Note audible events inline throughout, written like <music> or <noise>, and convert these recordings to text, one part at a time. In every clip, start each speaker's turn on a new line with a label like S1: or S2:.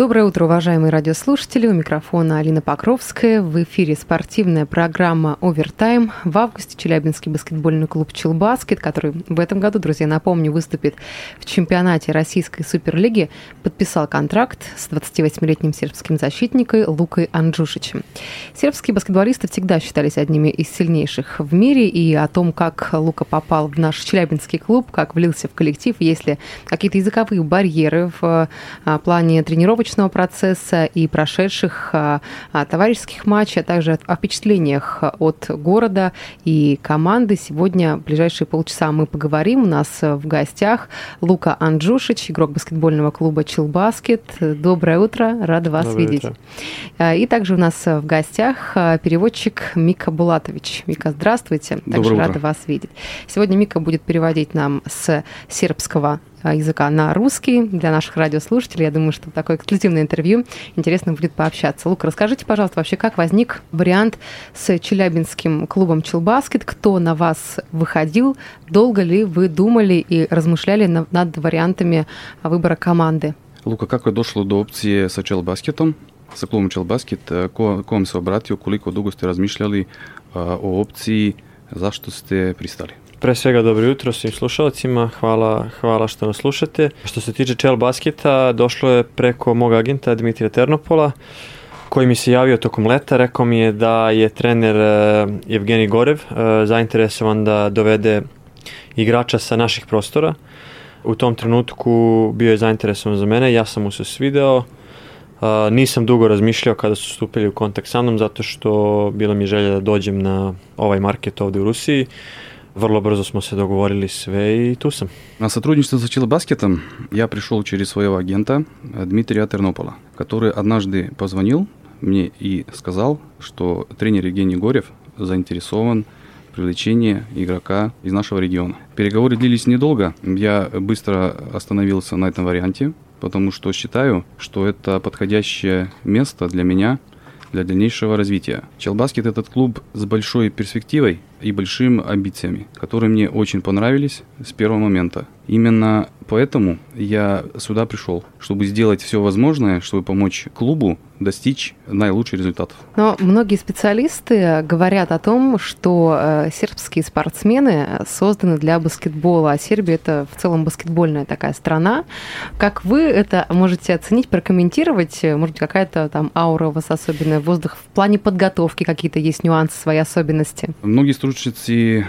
S1: Доброе утро, уважаемые радиослушатели. У микрофона Алина Покровская. В эфире спортивная программа «Овертайм». В августе Челябинский баскетбольный клуб «Челбаскет», который в этом году, друзья, напомню, выступит в чемпионате Российской Суперлиги, подписал контракт с 28-летним сербским защитником Лукой Анджушичем. Сербские баскетболисты всегда считались одними из сильнейших в мире, и о том, как Лука попал в наш Челябинский клуб, как влился в коллектив, есть ли какие-то языковые барьеры в а, плане тренировок, тренировочного процесса и прошедших а, а, товарищеских матчей, а также о впечатлениях от города и команды. Сегодня в ближайшие полчаса мы поговорим. У нас в гостях Лука Анджушич, игрок баскетбольного клуба Чилбаскет. Доброе утро, рада вас
S2: Доброе
S1: видеть.
S2: утро.
S1: А, И также у нас в гостях переводчик Мика Булатович. Мика, здравствуйте. Также
S2: Доброе утро.
S1: рада вас видеть. Сегодня Мика будет переводить нам с сербского языка на русский для наших радиослушателей. Я думаю, что такое эксклюзивное интервью. Интересно будет пообщаться. Лука, расскажите, пожалуйста, вообще, как возник вариант с челябинским клубом Челбаскет? Кто на вас выходил? Долго ли вы думали и размышляли на- над вариантами выбора команды?
S2: Kako je došlo do opcije sa Čelbasketom, sa klubom Čelbasket, e, ko, ko vam se obratio, koliko dugo ste razmišljali a, o opciji, zašto ste pristali?
S3: Pre svega dobro jutro svim slušalcima, hvala, hvala što nas slušate. Što se tiče Čel basketa, došlo je preko mog agenta Dimitrija Ternopola, koji mi se javio tokom leta, rekao mi je da je trener e, Evgenij Gorev e, zainteresovan da dovede igrača sa naših prostora. U tom trenutku bio je zainteresovan za mene, ja sam mu se svideo. A, nisam dugo razmišljao kada su stupili u kontakt sa mnom zato što bila mi želja da dođem na ovaj market ovde u Rusiji. Vrlo brzo smo se dogovorili sve i tu.
S2: На сотрудничество с Челбаскетом я пришел через своего агента э, Дмитрия Тернопола, который однажды позвонил мне и сказал, что тренер Евгений Горев заинтересован в привлечении игрока из нашего региона. Переговоры длились недолго, я быстро остановился на этом варианте, потому что считаю, что это подходящее место для меня для дальнейшего развития. Челбаскет этот клуб с большой перспективой и большими амбициями, которые мне очень понравились с первого момента. Именно поэтому я сюда пришел, чтобы сделать все возможное, чтобы помочь клубу достичь наилучших результатов.
S1: Но многие специалисты говорят о том, что э, сербские спортсмены созданы для баскетбола, а Сербия это в целом баскетбольная такая страна. Как вы это можете оценить, прокомментировать? Может быть, какая-то там аура у вас особенная, воздух в плане подготовки какие-то есть нюансы, свои особенности?
S2: Mnogi stručnjaci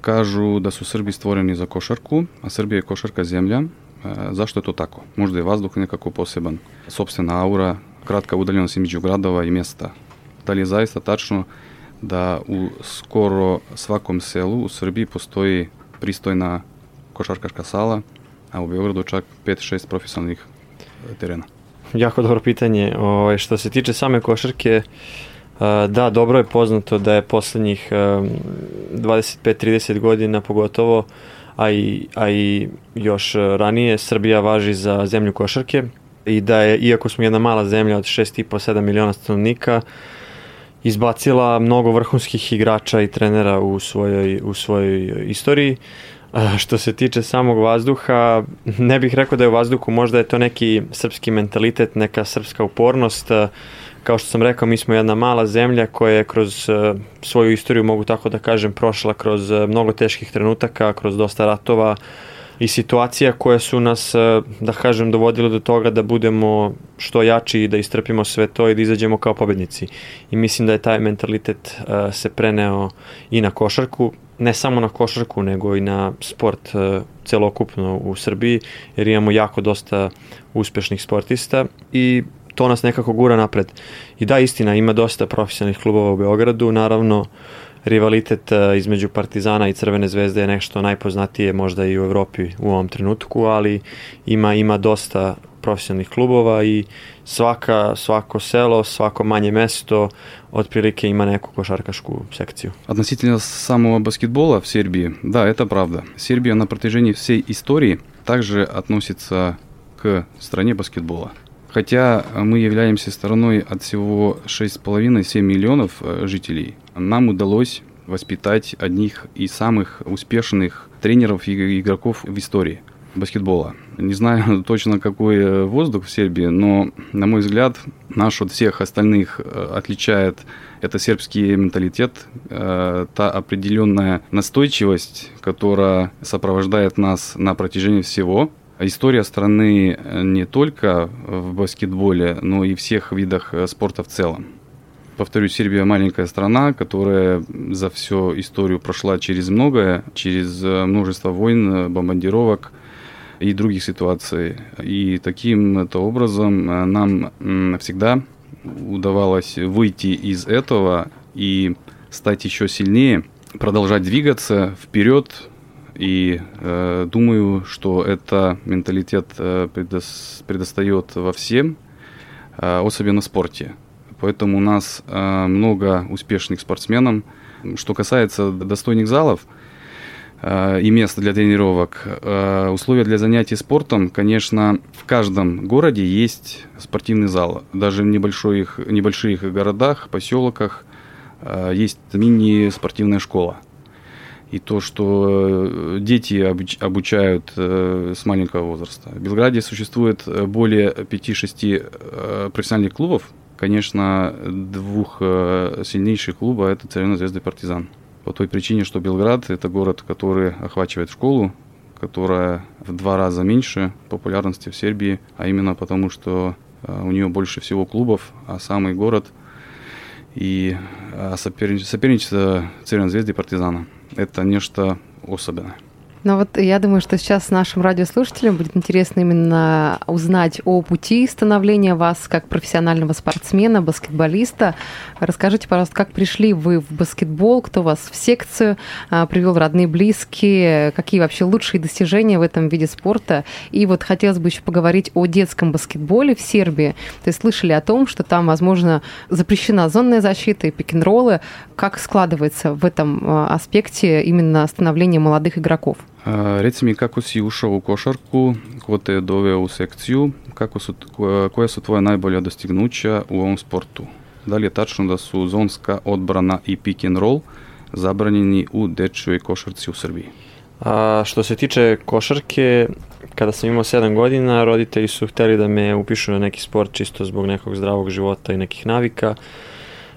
S2: kažu da su Srbi stvoreni za košarku, a Srbija je košarka zemlja. E, Zašto je to tako? Možda je vazduh nekako poseban, sobstvena aura, kratka udaljenost između gradova i mjesta. Da li je zaista tačno da u skoro svakom selu u Srbiji postoji pristojna košarkaška sala, a u Beogradu čak 5-6 profesionalnih terena?
S3: Jako dobro pitanje. Ovaj, što se tiče same košarke, da, dobro je poznato da je poslednjih em, 25-30 godina pogotovo, a i, a i još ranije, Srbija važi za zemlju košarke i da je, iako smo jedna mala zemlja od 6,5-7 miliona stanovnika, izbacila mnogo vrhunskih igrača i trenera u svojoj, u svojoj istoriji. Što se tiče samog vazduha, ne bih rekao da je u vazduhu, možda je to neki srpski mentalitet, neka srpska upornost. A, Kao što sam rekao, mi smo jedna mala zemlja koja je kroz e, svoju istoriju, mogu tako da kažem, prošla kroz e, mnogo teških trenutaka, kroz dosta ratova i situacija koje su nas, e, da kažem, dovodile do toga da budemo što jači i da istrpimo sve to i da izađemo kao pobednici. I mislim da je taj mentalitet se preneo i na košarku, ne samo na košarku, nego i na sport celokupno u Srbiji, jer imamo jako dosta uspešnih sportista i to nas nekako gura napred. I da, istina, ima dosta profesionalnih klubova u Beogradu, naravno rivalitet e, između Partizana i Crvene zvezde je nešto najpoznatije možda i u Evropi u ovom trenutku, ali ima ima dosta profesionalnih klubova i svaka, svako selo, svako manje mesto otprilike има неку кошаркашку секцию.
S2: Относительно самого баскетбола в Сербии, да, это правда. Сербия на протяжении всей истории также относится к стране баскетбола. Хотя мы являемся страной от всего 6,5-7 миллионов э, жителей, нам удалось воспитать одних из самых успешных тренеров и игроков в истории баскетбола. Не знаю <laughs> точно, какой э, воздух в Сербии, но, на мой взгляд, наш от всех остальных э, отличает это сербский менталитет, э, та определенная настойчивость, которая сопровождает нас на протяжении всего. История страны не только в баскетболе, но и всех видах спорта в целом. Повторюсь, Сербия маленькая страна, которая за всю историю прошла через многое, через множество войн, бомбардировок – и других ситуаций. И таким-то образом э, нам всегда удавалось выйти из этого и стать еще сильнее, продолжать двигаться вперед. И э, думаю, что это менталитет э, предос, предостает во всем, э, особенно в спорте. Поэтому у нас э, много успешных спортсменов. Что касается достойных залов, Э, и место для тренировок. Э, условия для занятий спортом, конечно, в каждом городе есть спортивный зал. Даже в небольших, небольших городах, поселках э, есть мини-спортивная школа. И то, что дети обучают с маленького возраста. В Белграде существует более 5-6 профессиональных клубов. Конечно, двух сильнейших клуба – это «Царевна Звезда» и «Партизан» по той причине, что Белград – это город, который охватывает школу, которая в два раза меньше популярности в Сербии, а именно потому, что э, у нее больше всего клубов, а самый город и соперничество Цервен Звезды и Партизана – это нечто особенное.
S1: Но вот я думаю, что сейчас нашим радиослушателям будет интересно именно узнать о пути становления вас как профессионального спортсмена, баскетболиста. Расскажите, пожалуйста, как пришли вы в баскетбол, кто вас в секцию а, привел, родные, близкие, какие вообще лучшие достижения в этом виде спорта. И вот хотелось бы еще поговорить о детском баскетболе в Сербии. То есть слышали о том, что там, возможно, запрещена зонная защита и пик-н-роллы. Как складывается в этом а, аспекте именно становление молодых игроков?
S2: Reci mi kako si ušao u košarku, ko te je doveo u sekciju, kako su, koja su tvoja najbolja dostignuća u ovom sportu? Da li je tačno da su zonska odbrana i pick and roll zabranjeni u dečjoj košarci u Srbiji?
S3: A, što se tiče košarke, kada sam imao 7 godina, roditelji su hteli da me upišu na neki sport čisto zbog nekog zdravog života i nekih navika.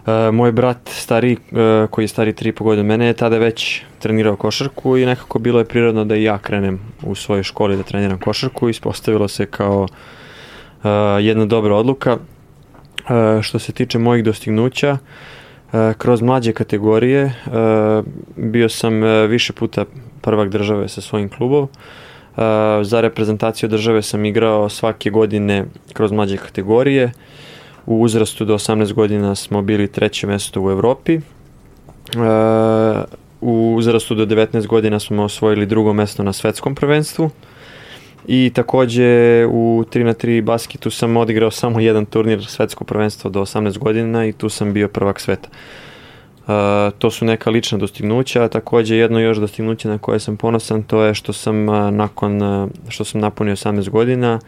S3: Uh, moj brat stari, uh, koji je stari 3,5 godine mene, je tada već trenirao košarku i nekako bilo je prirodno da i ja krenem u svojoj školi da treniram košarku i ispostavilo se kao uh, jedna dobra odluka. Uh, što se tiče mojih dostignuća, uh, kroz mlađe kategorije uh, bio sam uh, više puta prvak države sa svojim klubom. Za reprezentaciju države sam igrao svake godine kroz mlađe kategorije. U uzrastu do 18 godina smo bili treće mesto u Evropi. U uzrastu do 19 godina smo osvojili drugo mesto na svetskom prvenstvu. I takođe u 3 na 3 basketu sam odigrao samo jedan turnir svetsko prvenstvo do 18 godina i tu sam bio prvak sveta. Uh, to su neka lična dostignuća, takođe jedno još dostignuće na koje sam ponosan to je što sam uh, nakon uh, što sam napunio 18 godina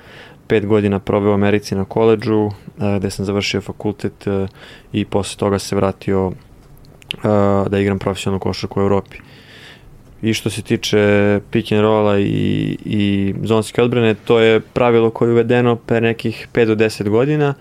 S3: pet godina proveo u Americi na koleđu, e, gde sam završio fakultet e, i posle toga se vratio da igram profesionalnu košarku u Evropi. I što se tiče pick and rolla i, i zonske odbrane, to je pravilo koje je uvedeno pre nekih 5 do 10 godina.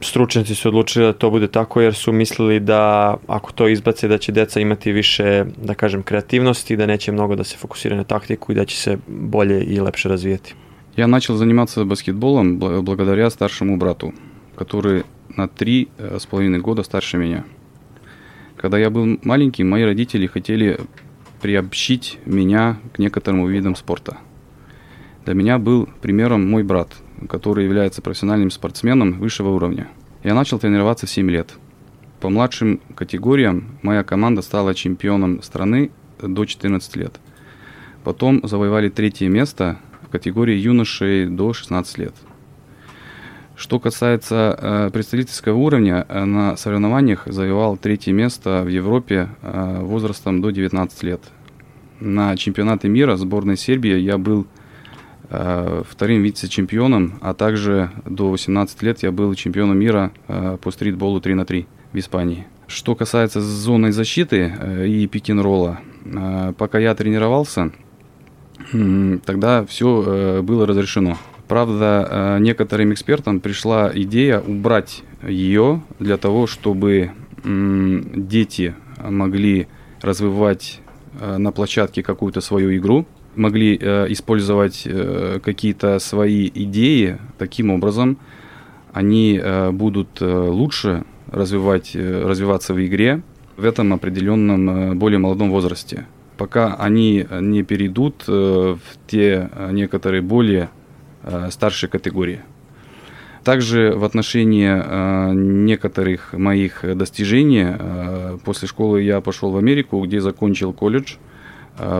S3: Stručnjaci su odlučili da to bude tako jer su mislili da ako to izbace da će deca imati više, da kažem, kreativnosti, da neće mnogo da se fokusira na taktiku i da će se bolje i lepše razvijati.
S2: Я начал заниматься баскетболом благодаря старшему брату, который на три с половиной года старше меня. Когда я был маленький, мои родители хотели приобщить меня к некоторым видам спорта. Для меня был примером мой брат, который является профессиональным спортсменом высшего уровня. Я начал тренироваться в 7 лет. По младшим категориям моя команда стала чемпионом страны до 14 лет. Потом завоевали третье место в категории юношей до 16 лет. Что касается э, представительского уровня, э, на соревнованиях завоевал третье место в Европе э, возрастом до 19 лет. На чемпионате мира сборной Сербии я был э, вторым вице-чемпионом, а также до 18 лет я был чемпионом мира э, по стритболу 3 на 3 в Испании. Что касается зоны защиты э, и пик-н-ролла, э, пока я тренировался, м, тогда все э, было разрешено. Правда, э, некоторым экспертам пришла идея убрать ее для того, чтобы дети могли развивать э, на площадке какую-то свою игру, могли э, использовать какие-то свои идеи таким образом, они будут лучше развивать, развиваться в игре в этом определенном более молодом возрасте. Пока они не перейдут в те некоторые более э, старшие категории. Также в отношении э, некоторых моих достижений э, после школы я пошел в Америку, где закончил колледж,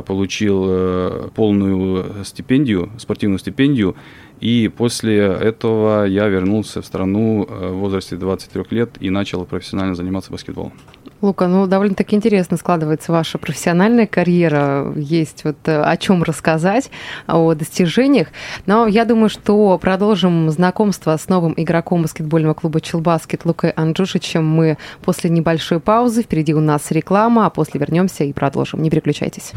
S2: получил полную стипендию, спортивную стипендию, и после этого я вернулся в страну в возрасте 23 лет и начал профессионально заниматься баскетболом.
S1: Лука, ну довольно-таки интересно складывается ваша профессиональная карьера. Есть вот э, о чем рассказать, о достижениях. Но я думаю, что продолжим знакомство с новым игроком баскетбольного клуба Челбаскет Лукой Анджушичем мы после небольшой паузы. Впереди у нас реклама, а после вернемся и продолжим. Не переключайтесь.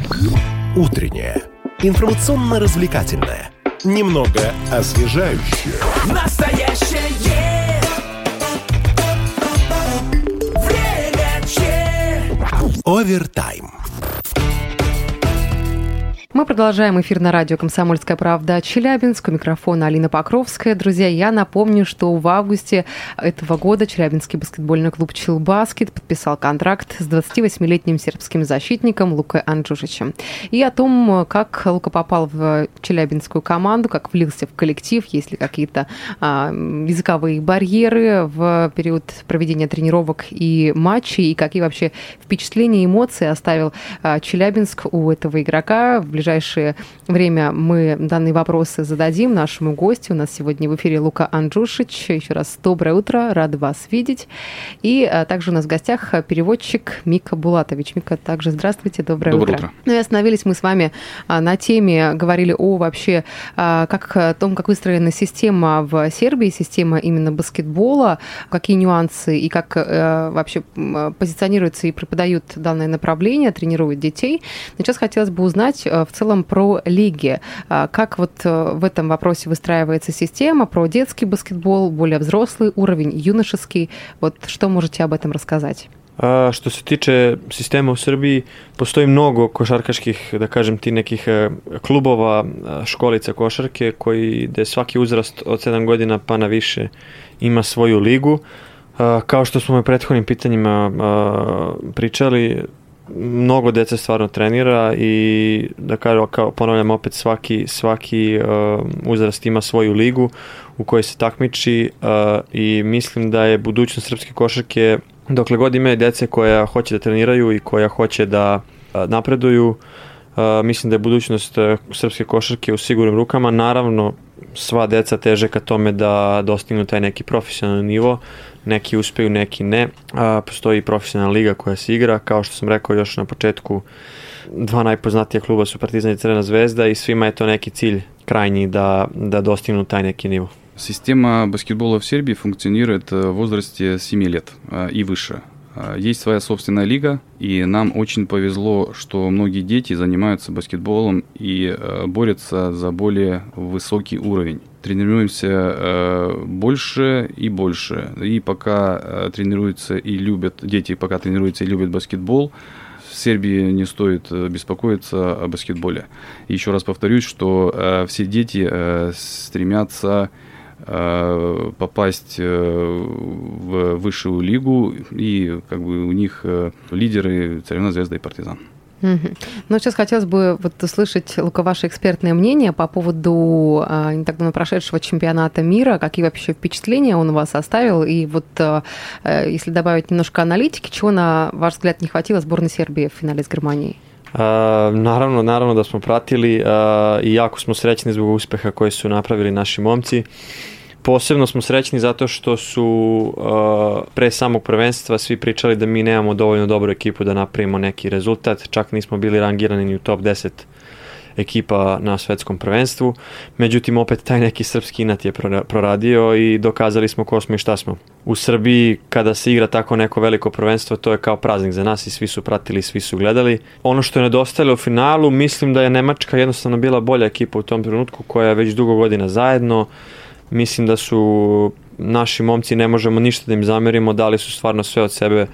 S4: Утреннее. Информационно-развлекательное. Немного освежающее.
S5: Настоящее.
S4: Овертайм.
S1: Мы продолжаем эфир на радио «Комсомольская правда» Челябинск. У микрофона Алина Покровская. Друзья, я напомню, что в августе этого года Челябинский баскетбольный клуб «Челбаскет» подписал контракт с 28-летним сербским защитником Лукой Анджушичем. И о том, как Лука попал в челябинскую команду, как влился в коллектив, есть ли какие-то а, языковые барьеры в период проведения тренировок и матчей, и какие вообще впечатления эмоции оставил а, Челябинск у этого игрока в ближайшее время мы данные вопросы зададим нашему гостю. У нас сегодня в эфире Лука Анджушич. Еще раз доброе утро, рада вас видеть. И а, также у нас в гостях переводчик Мика Булатович. Мика, также здравствуйте, доброе,
S2: Доброе
S1: утро.
S2: утро.
S1: Ну и остановились мы с вами а, на теме, говорили о вообще а, как, о том, как выстроена система в Сербии, система именно баскетбола, какие нюансы и как э, вообще позиционируется и преподают данное направление, тренируют детей. Но Сейчас хотелось бы узнать в целом про лиги. А, Как вот э, в этом вопросе выстраивается система, про детский баскетбол, более взрослый уровень, юношеский. Вот что можете об этом рассказать?
S3: A, što se tiče sistema u Srbiji, postoji mnogo košarkaških, da kažem ti nekih e, klubova, e, školica košarke koji gde svaki uzrast od 7 godina pa na više ima svoju ligu. E, Kao što smo u prethodnim pitanjima e, pričali, mnogo dece stvarno trenira i da kažem, kao ponavljam opet svaki, svaki e, uzrast ima svoju ligu u kojoj se takmiči e, i mislim da je budućnost srpske košarke dokle god imaju dece koja hoće da treniraju i koja hoće da a, napreduju, a, mislim da je budućnost a, srpske košarke u sigurnim rukama. Naravno, sva deca teže ka tome da dostignu taj neki profesionalni nivo. Neki uspeju, neki ne. A, postoji profesionalna liga koja se igra. Kao što sam rekao još na početku, dva najpoznatija kluba su Partizan i Crvena zvezda i svima je to neki cilj krajnji da, da dostignu taj neki nivo.
S2: Система баскетбола в Сербии функционирует в возрасте 7 лет и выше. Э, Есть своя собственная лига, и нам очень повезло, что многие дети занимаются баскетболом и э, борются за более высокий уровень. Тренируемся э, больше и больше. И пока тренируются и любят, дети пока тренируются и любят баскетбол, в Сербии не стоит э, беспокоиться о баскетболе. Еще раз повторюсь, что все дети э, стремятся попасть э, в высшую лигу, и как бы у них э, лидеры Царевна Звезда и Партизан.
S1: Но сейчас хотелось бы вот услышать, Лука, ваше экспертное мнение по поводу а, не так давно прошедшего чемпионата мира. Какие вообще впечатления он у вас оставил? И вот э, если добавить немножко аналитики, чего, на ваш взгляд, не хватило сборной Сербии в финале с Германией?
S3: Naravno, naravno da smo pratili a, i jako smo srećni zbog uspeha koje su napravili naši momci. Posebno smo srećni zato što su a, pre samog prvenstva svi pričali da mi nemamo dovoljno dobru ekipu da napravimo neki rezultat. Čak nismo bili rangirani ni u top 10 ekipa na svetskom prvenstvu. Međutim, opet taj neki srpski inat je prora- proradio i dokazali smo ko smo i šta smo. U Srbiji, kada se igra tako neko veliko prvenstvo, to je kao praznik za nas i svi su pratili, svi su gledali. Ono što je nedostajalo u finalu, mislim da je Nemačka jednostavno bila bolja ekipa u tom trenutku koja je već dugo godina zajedno. Mislim da su naši momci, ne možemo ništa da im zamerimo, dali su stvarno sve od sebe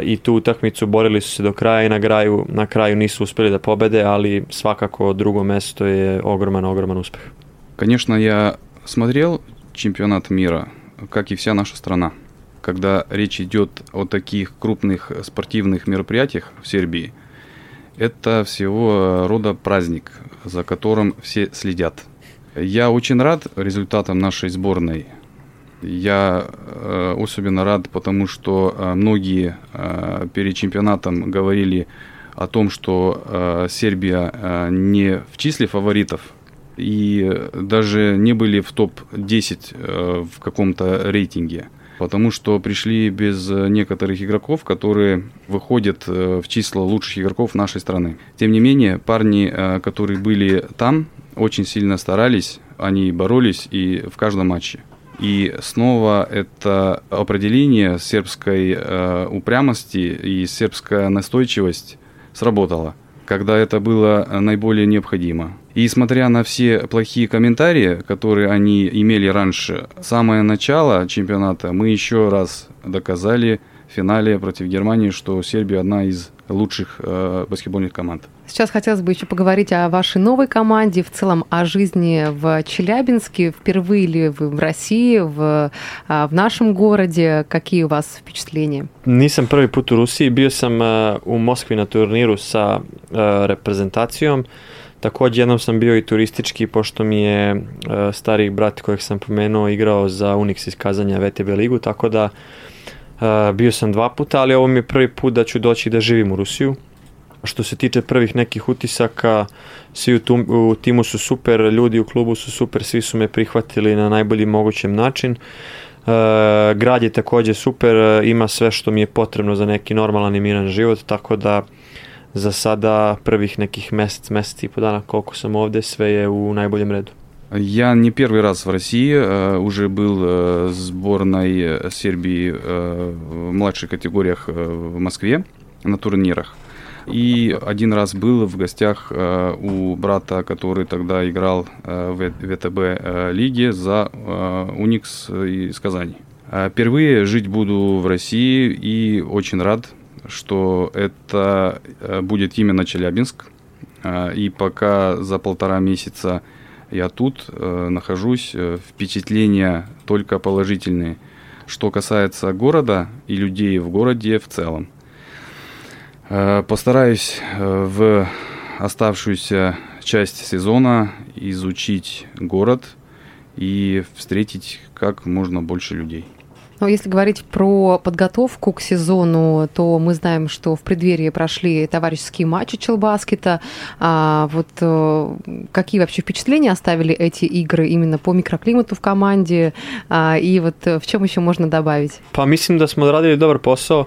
S3: i tu utakmicu borili su se do kraja i na kraju, na kraju nisu uspeli da pobede, ali svakako drugo mesto je ogroman, ogroman uspeh.
S2: Конечно, я смотрел чемпионат мира, как и вся наша страна. Когда речь идет о таких крупных спортивных мероприятиях в Сербии, это всего рода праздник, за которым все следят. Я очень рад результатам нашей сборной. Я э, особенно рад, потому что э, многие э, перед чемпионатом говорили о том, что Сербия не в числе фаворитов и даже не были в топ-10 э, в каком-то рейтинге. Потому что пришли без некоторых игроков, которые выходят в числа лучших игроков нашей страны. Тем не менее, парни, которые были там, очень сильно старались, они боролись и в каждом матче. И снова это определение сербской э, упрямости и сербская настойчивость сработала, когда это было э, наиболее необходимо. И смотря на все плохие комментарии, которые они имели раньше, самое начало чемпионата мы еще раз доказали в финале против Германии, что Сербия одна из лучших э, баскетбольных команд.
S1: Сейчас хотелось бы еще поговорить о вашей новой команде, в целом о жизни в Челябинске. Впервые ли вы в России, в, а, в нашем goroде? Какие у вас впечатления?
S3: Nisam prvi put u Rusiji, bio sam uh, u Moskvi na turniru sa uh, reprezentacijom. Takođe jednom sam bio i turistički, pošto mi je uh, stariji brat kojeg sam pomenuo igrao za Unix iz Kazanja VTB ligu, tako da uh, bio sam dva puta, ali ovo mi je prvi put da ću doći da živim u Rusiju. Što se tiče prvih nekih utisaka, svi u, tu, u timu su super, ljudi u klubu su super, svi su me prihvatili na najbolji mogućem način. E, grad je takođe super, ima sve što mi je potrebno za neki normalan i miran život, tako da za sada prvih nekih mesec, mesec i po dana koliko sam ovde, sve je u najboljem redu.
S2: Я не первый раз в России, э, уже был э, сборной э, Сербии в младших категориях в Москве на турнирах. И один раз был в гостях у брата, который тогда играл в ВТБ лиге за Уникс из Казани. А Впервые жить буду в России и очень рад, что это будет именно Челябинск. И пока за полтора месяца я тут э, нахожусь, э, впечатления только положительные. Что касается города и людей в городе в целом. Э, Постараюсь э, в оставшуюся часть сезона изучить город и встретить как можно больше людей.
S1: Но если говорить про подготовку к сезону, то мы знаем, что в преддверии прошли товарищеские матчи Челбаскета. А вот э, какие вообще впечатления оставили эти игры именно по микроклимату в команде? А, и вот э, в чем еще можно добавить?
S3: Pa mislim da smo odradili dobar posao,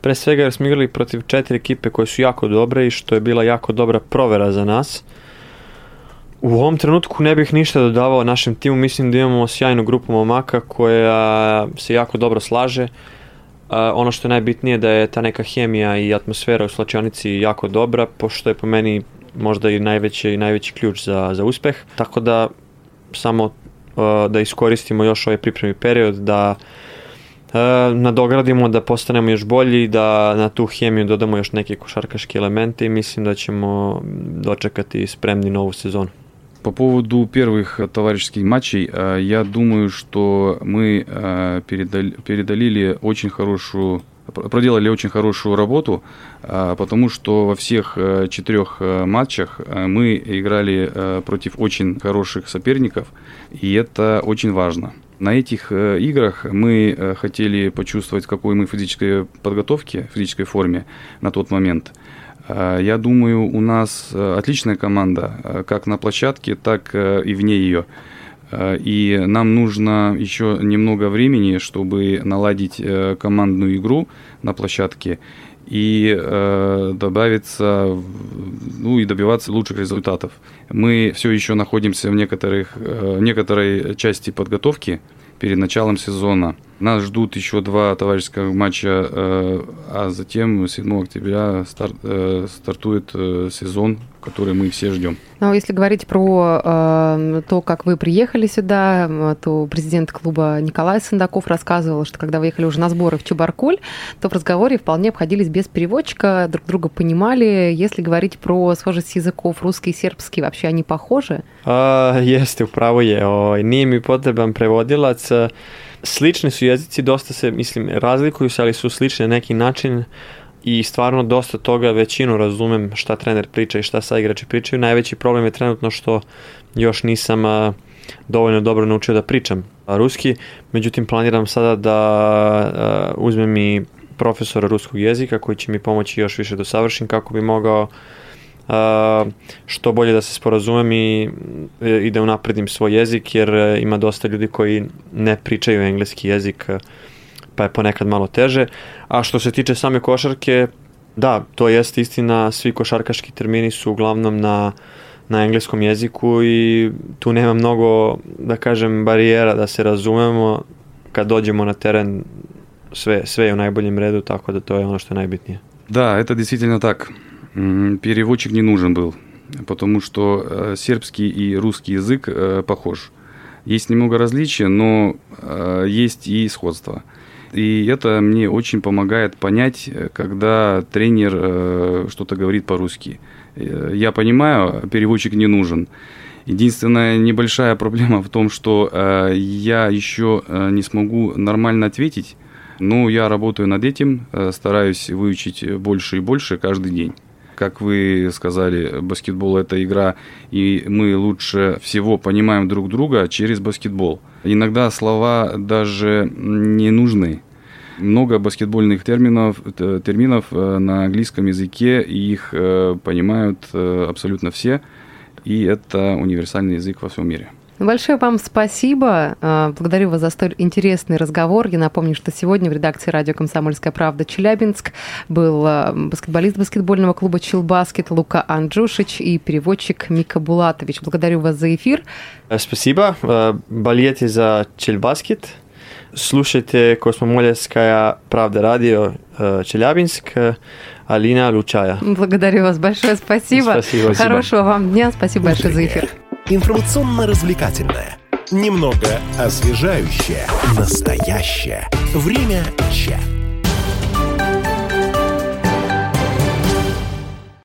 S3: pre svega jer smo igrali protiv četiri ekipe koje su jako dobre i što je bila jako dobra provera za nas. U ovom trenutku ne bih ništa dodavao našem timu, mislim da imamo sjajnu grupu momaka koja se jako dobro slaže. A, ono što je najbitnije da je ta neka hemija i atmosfera u slačionici jako dobra, pošto je po meni možda i najveći, najveći ključ za, za uspeh. Tako da samo a, da iskoristimo još ovaj pripremni period, da e, nadogradimo, da postanemo još bolji, da na tu hemiju dodamo još neke košarkaške elemente i mislim da ćemo dočekati spremni novu sezonu.
S2: По поводу первых товарищеских матчей, э, я думаю, что мы э, передали- передалили очень хорошую проделали очень хорошую работу, потому что во всех э, четырех э, матчах э, мы играли против очень хороших соперников, и это очень важно. На этих играх мы хотели почувствовать, какой мы физической подготовке, физической форме на тот момент. Я думаю, у нас отличная команда, как на площадке, так и вне ее. Э, и нам нужно еще немного времени, чтобы наладить э, командную игру на площадке и э, добавиться, ну и добиваться лучших результатов. Мы все еще находимся в некоторых, э, некоторой части подготовки перед началом сезона. Нас ждут еще два товарищеских матча, э, а затем 7 октября старт, э, стартует э, сезон, который мы все ждем.
S1: Ну, если говорить про э, то, как вы приехали сюда, то президент клуба Николай Сандаков рассказывал, что когда вы ехали уже на сборы в Чебаркуль, то в разговоре вполне обходились без переводчика, друг друга понимали. Если говорить про схожесть языков, русский и сербский, вообще они похожи?
S3: А, jeste, upravo je. O, nije mi potreban prevodilac. Slični su jezici, dosta se, mislim, razlikuju se, ali su slični na neki način i stvarno dosta toga većinu razumem šta trener priča i šta sa igrači pričaju. Najveći problem je trenutno što još nisam a, dovoljno dobro naučio da pričam ruski, međutim planiram sada da a, uzmem i profesora ruskog jezika koji će mi pomoći još više da savršim kako bi mogao što bolje da se sporazumem i, i da unapredim svoj jezik, jer e, ima dosta ljudi koji ne pričaju engleski jezik, e, pa je ponekad malo teže. A što se tiče same košarke, da, to jeste istina, svi košarkaški termini su uglavnom na, na engleskom jeziku i tu nema mnogo, da kažem, barijera da se razumemo kad dođemo na teren sve, sve je u najboljem redu, tako da to je ono što je najbitnije.
S2: Da, это действительно так. Переводчик не нужен был, потому что э, сербский и русский язык э, похож. Есть немного различия, но э, есть и сходство. И это мне очень помогает понять, когда тренер что-то говорит по-русски. Я понимаю, переводчик не нужен. Единственная небольшая проблема в том, что я еще не смогу нормально ответить, но я работаю над этим, стараюсь выучить больше и больше каждый день как вы сказали, баскетбол это игра, и мы лучше всего понимаем друг друга через баскетбол. Иногда слова даже не нужны. Много баскетбольных терминов, терминов э, на английском языке, и их э, понимают э, абсолютно все, и это универсальный язык во всем мире.
S1: Большое вам спасибо. А, благодарю вас за столь интересный разговор. Я напомню, что сегодня в редакции радио «Комсомольская правда» Челябинск был а, баскетболист баскетбольного клуба «Челбаскет» Лука Анджушич и переводчик Мика Булатович. Благодарю вас за эфир.
S3: Спасибо. Болейте за Челбаскет. Слушайте Космомолевская правда радио Челябинск. Алина Лучая.
S1: Благодарю вас большое. Спасибо.
S3: Спасибо.
S1: Хорошего вам дня. Спасибо большое за эфир
S4: информационно-развлекательное, немного освежающее, настоящее. Время чат.